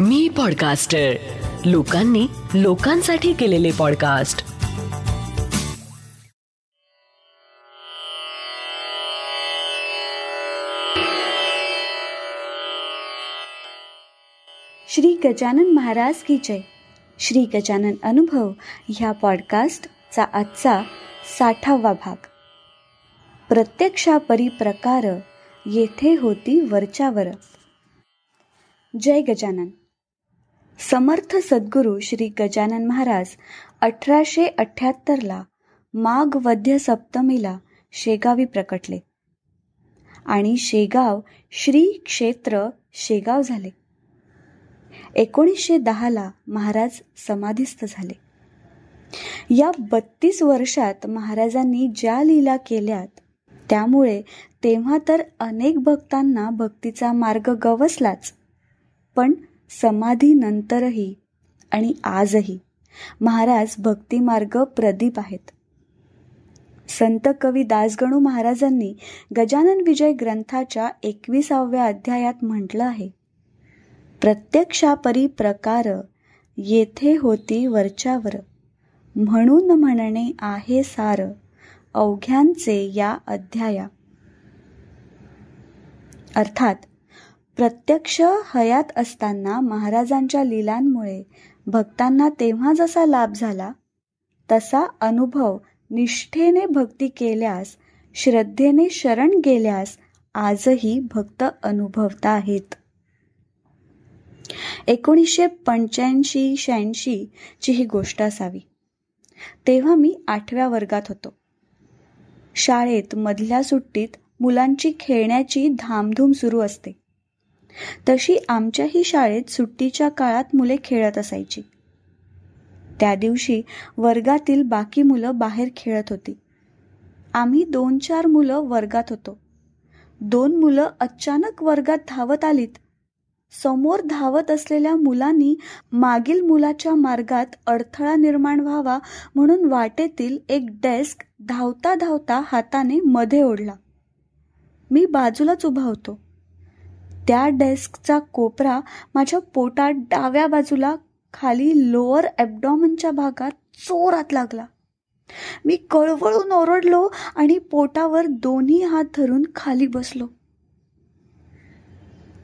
मी podcaster लोकांनी लोकांसाठी केलेले पॉडकास्ट श्री गजानन महाराज की जय. श्री गजानन अनुभव ह्या पॉडकास्टचा आजचा साठावा भाग. प्रत्यक्षा परिप्रकार येथे होती वरच्यावर. जय गजानन. समर्थ सद्गुरू श्री गजानन महाराज अठराशे अठ्ठ्याहत्तरला माघ वद्य सप्तमीला शेगावी प्रकटले. आणि शेगाव श्री क्षेत्र शेगाव झाले. एकोणीसशे दहाला महाराज समाधीस्थ झाले. या बत्तीस वर्षात महाराजांनी ज्या लीला केल्यात त्यामुळे तेव्हा तर अनेक भक्तांना भक्तीचा मार्ग गवसलाच. पण समाधीनंतरही आणि आजही महाराज भक्तिमार्ग प्रदीप आहेत. संत कवी दासगणू महाराजांनी गजानन विजय ग्रंथाच्या एकविसाव्या अध्यायात म्हटलं आहे प्रत्यक्षापरी प्रकार येथे होती वरच्यावर. म्हणून म्हणणे आहे सार अवघ्यांचे या अध्याया. अर्थात प्रत्यक्ष हयात असताना महाराजांच्या लिलांमुळे भक्तांना तेव्हा जसा लाभ झाला तसा अनुभव निष्ठेने भक्ती केल्यास श्रद्धेने शरण गेल्यास आजही भक्त अनुभवता आहेत. एकोणीसशे पंच्याऐंशी शहाऐंशी ची ही गोष्ट असावी. तेव्हा मी आठव्या वर्गात होतो. शाळेत मधल्या सुट्टीत मुलांची खेळण्याची धामधूम सुरू असते. तशी आमच्याही शाळेत सुट्टीच्या काळात मुले खेळत असायची. त्या दिवशी वर्गातील बाकी मुलं बाहेर खेळत होती. आम्ही दोन चार मुलं वर्गात होतो. दोन मुलं अचानक वर्गात धावत आलीत. समोर धावत असलेल्या मुलांनी मागील मुलाच्या मार्गात अडथळा निर्माण व्हावा म्हणून वाटेतील एक डेस्क धावता धावता हाताने मध्ये ओढला. मी बाजूलाच उभा होतो. त्या डेस्कचा कोपरा माझ्या पोटात डाव्या बाजूला खाली लोअर ॲबडॉमनच्या भागात चोरात लागला. मी कळवळून ओरडलो आणि पोटावर दोन्ही हात धरून खाली बसलो.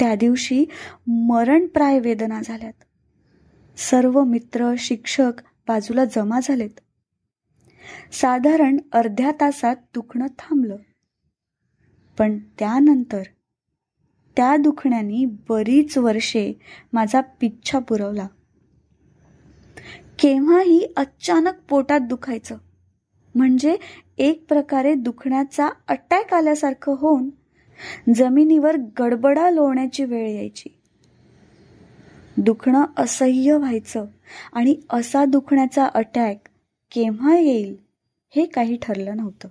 त्या दिवशी मरणप्राय वेदना झाल्यात. सर्व मित्र शिक्षक बाजूला जमा झालेत. साधारण अर्ध्या तासात दुखणं थांबलं. पण त्यानंतर त्या दुखण्याने बरीच वर्षे माझा पिच्छा पुरवला. केव्हाही अचानक पोटात दुखायचं. म्हणजे एक प्रकारे दुखण्याचा अटॅक आल्यासारखं होऊन जमिनीवर गडबडा लोळण्याची वेळ यायची. दुखणं असह्य व्हायचं आणि असा दुखण्याचा अटॅक केव्हा येईल हे काही ठरलं नव्हतं.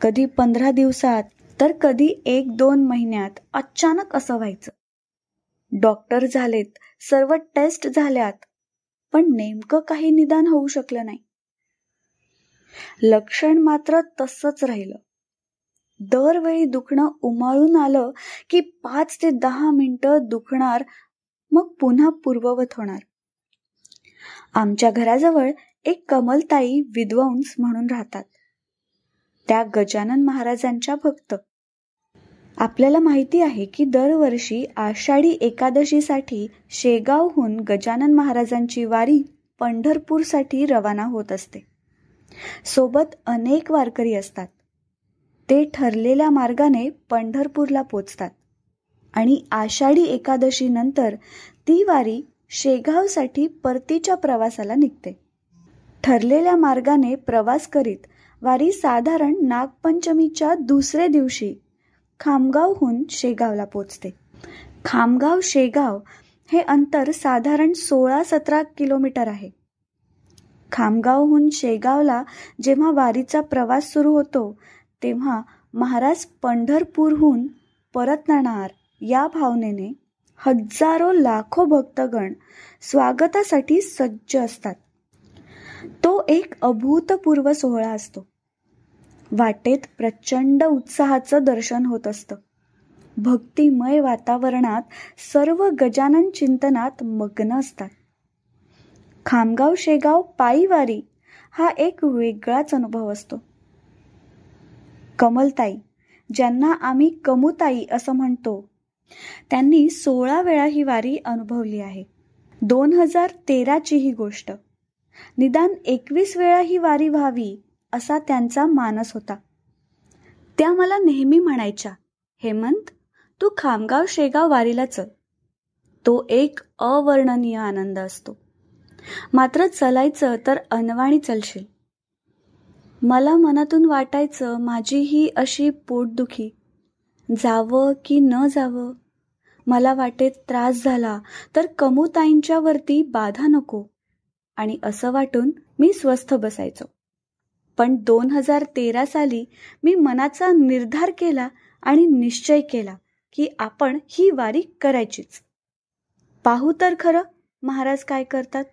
कधी पंधरा दिवसात तर कधी एक दोन महिन्यात अचानक असं व्हायचं. डॉक्टर झालेत सर्व टेस्ट झाल्यात पण नेमकं काही निदान होऊ शकलं नाही. लक्षण मात्र तसंच राहिलं. दरवेळी दुखणं उमाळून आलं की पाच ते दहा मिनिटं दुखणार मग पुन्हा पूर्ववत होणार. आमच्या घराजवळ एक कमलताई विद्वंस म्हणून राहतात. त्या गजानन महाराजांच्या भक्त. आपल्याला माहिती आहे की दरवर्षी आषाढी एकादशीसाठी शेगावहून गजानन महाराजांची वारी पंढरपूरसाठी रवाना होत असते. सोबत अनेक वारकरी असतात. ते ठरलेल्या मार्गाने पंढरपूरला पोचतात. आणि आषाढी एकादशीनंतर ती वारी शेगावसाठी परतीच्या प्रवासाला निघते. ठरलेल्या मार्गाने प्रवास करीत वारी साधारण नागपंचमीच्या दुसऱ्या दिवशी खामगावहून शेगावला पोचते. खामगाव शेगाव हे अंतर साधारण सोळा सतरा किलोमीटर आहे. खामगावहून शेगावला जेव्हा वारीचा प्रवास सुरू होतो तेव्हा महाराज पंढरपूरहून परतणार या भावनेने हजारो लाखो भक्तगण स्वागतासाठी सज्ज असतात. तो एक अभूतपूर्व सोहळा असतो. वाटेत प्रचंड उत्साहाचं दर्शन होत असतं. भक्तिमय वातावरणात सर्व गजानन चिंतनात मग्न असतात. खामगाव शेगाव पायीवारी हा एक वेगळाच अनुभव असतो. कमलताई ज्यांना आम्ही कमुताई असं म्हणतो त्यांनी सोळा वेळा ही वारी अनुभवली आहे. दोन हजार तेराची ही गोष्ट. निदान एकवीस वेळा ही वारी व्हावी असा त्यांचा मानस होता. त्या मला नेहमी म्हणायच्या हेमंत तू खामगाव शेगाव वारीला चल. तो एक अवर्णनीय आनंद असतो. मात्र चलायचं तर अनवाणी चलशील. मला मनातून वाटायचं माझी ही अशी पोटदुखी. जावं की न जावं? मला वाटेत त्रास झाला तर कमुताईंच्या वरती बाधा नको. आणि असं वाटून मी स्वस्थ बसायचो. पण दोन हजार तेरा साली मी मनाचा निर्धार केला आणि निश्चय केला की आपण ही वारी करायचीच. पाहू तर खरं महाराज काय करतात?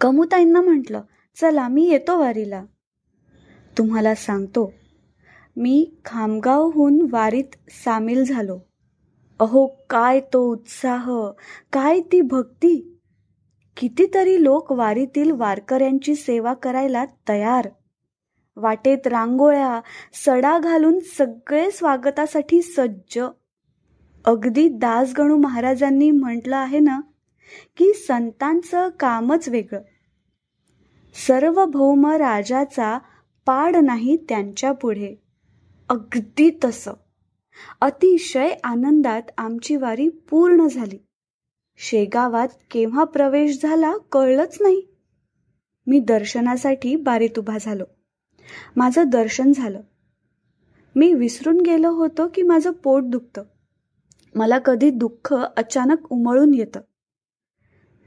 कमुताईंना म्हटलं चला मी येतो वारीला. तुम्हाला सांगतो मी खामगावहून वारीत सामील झालो. अहो काय तो उत्साह काय ती भक्ती! कितीतरी लोक वारीतील वारकऱ्यांची सेवा करायला तयार. वाटेत रांगोळ्या सडा घालून सगळे स्वागतासाठी सज्ज. अगदी दासगणू महाराजांनी म्हटलं आहे ना की संतांचं कामच वेगळं. सर्वभौम राजाचा पाड नाही त्यांच्या पुढे. अगदी तसं. अतिशय आनंदात आमची वारी पूर्ण झाली. शेगावात केव्हा प्रवेश झाला कळलंच नाही. मी दर्शनासाठी बारीत उभा झालो. माझं दर्शन झालं. मी विसरून गेलो होतो की माझं पोट दुखतं. मला कधी दुःख अचानक उमळून येतं.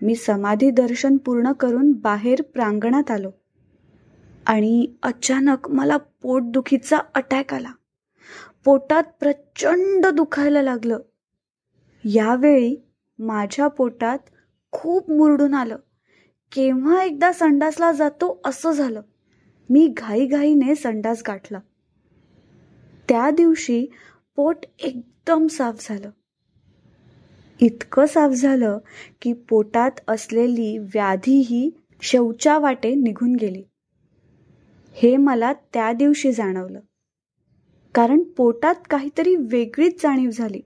मी समाधी दर्शन पूर्ण करून बाहेर प्रांगणात आलो. आणि अचानक मला पोटदुखीचा अटॅक आला. पोटात प्रचंड दुखायला लागलं. यावेळी माझ्या पोटात खूप मुरडून आलं. केव्हा एकदा संडासला जातो असं झालं. मी घाईघाईने संडास गाठला. त्या दिवशी पोट एकदम साफ झालं. इतकं साफ झालं की पोटात असलेली व्याधीही शौचा वाटे निघून गेली. हे मला त्या दिवशी जाणवलं. कारण पोटात काहीतरी वेगळीच जाणीव झाली.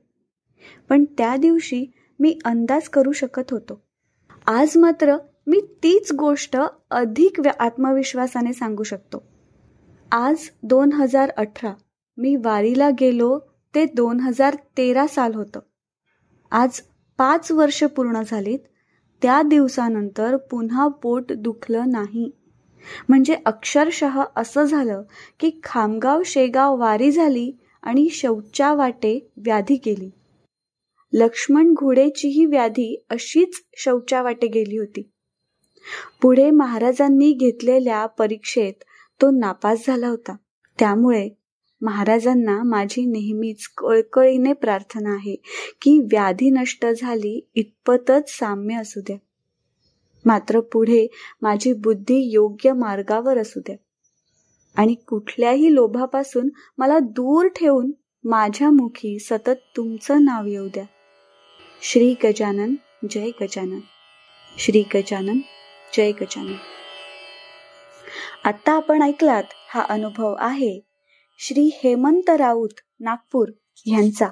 पण त्या दिवशी मी अंदाज करू शकत होतो. आज मात्र मी तीच गोष्ट अधिक आत्मविश्वासाने सांगू शकतो. आज दोन हजार अठरा मी वारीला गेलो ते दोन हजार तेरा साल होतं. आज पाच वर्ष पूर्ण झालीत त्या दिवसानंतर पुन्हा पोट दुखलं नाही. म्हणजे अक्षरशः असं झालं की खामगाव शेगाव वारी झाली आणि शौचा वाटे व्याधी गेली. लक्ष्मण घोडेचीही व्याधी अशीच शौचा वाटे गेली होती. पुढे महाराजांनी घेतलेल्या परीक्षेत तो नापास झाला होता. त्यामुळे महाराजांना माझी नेहमीच कळकळीने प्रार्थना आहे की व्याधी नष्ट झाली इतपतच साम्य असू द्या. मात्र पुढे माझी बुद्धी योग्य मार्गावर असू द्या. आणि कुठल्याही लोभापासून मला दूर ठेवून माझ्या मुखी सतत तुमचं नाव येऊ द्या. श्री गजानन जय गजानन. श्री गजानन जय गजानन. आता आपण ऐकलात हा अनुभव आहे श्री हेमंत राऊत नागपूर यांचा.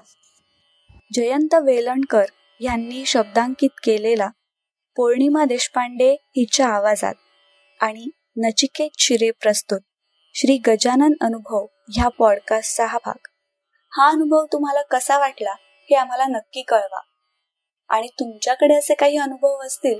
जयंत वेलणकर यांनी शब्दांकित केलेला पौर्णिमा देशपांडे हिच्या आवाजात आणि नचिकेत शिरे प्रस्तुत श्री गजानन अनुभव ह्या पॉडकास्टचा हा भाग. हा अनुभव तुम्हाला कसा वाटला हे आम्हाला नक्की कळवा. आणि तुमच्याकडे असे काही अनुभव असतील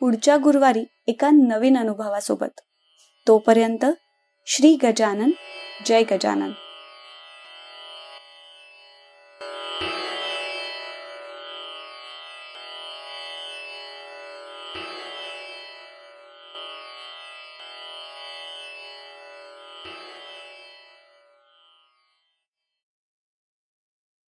पुढच्या गुरुवारी एका नवीन अनुभवासोबत. तोपर्यंत श्री गजानन जय गजानन.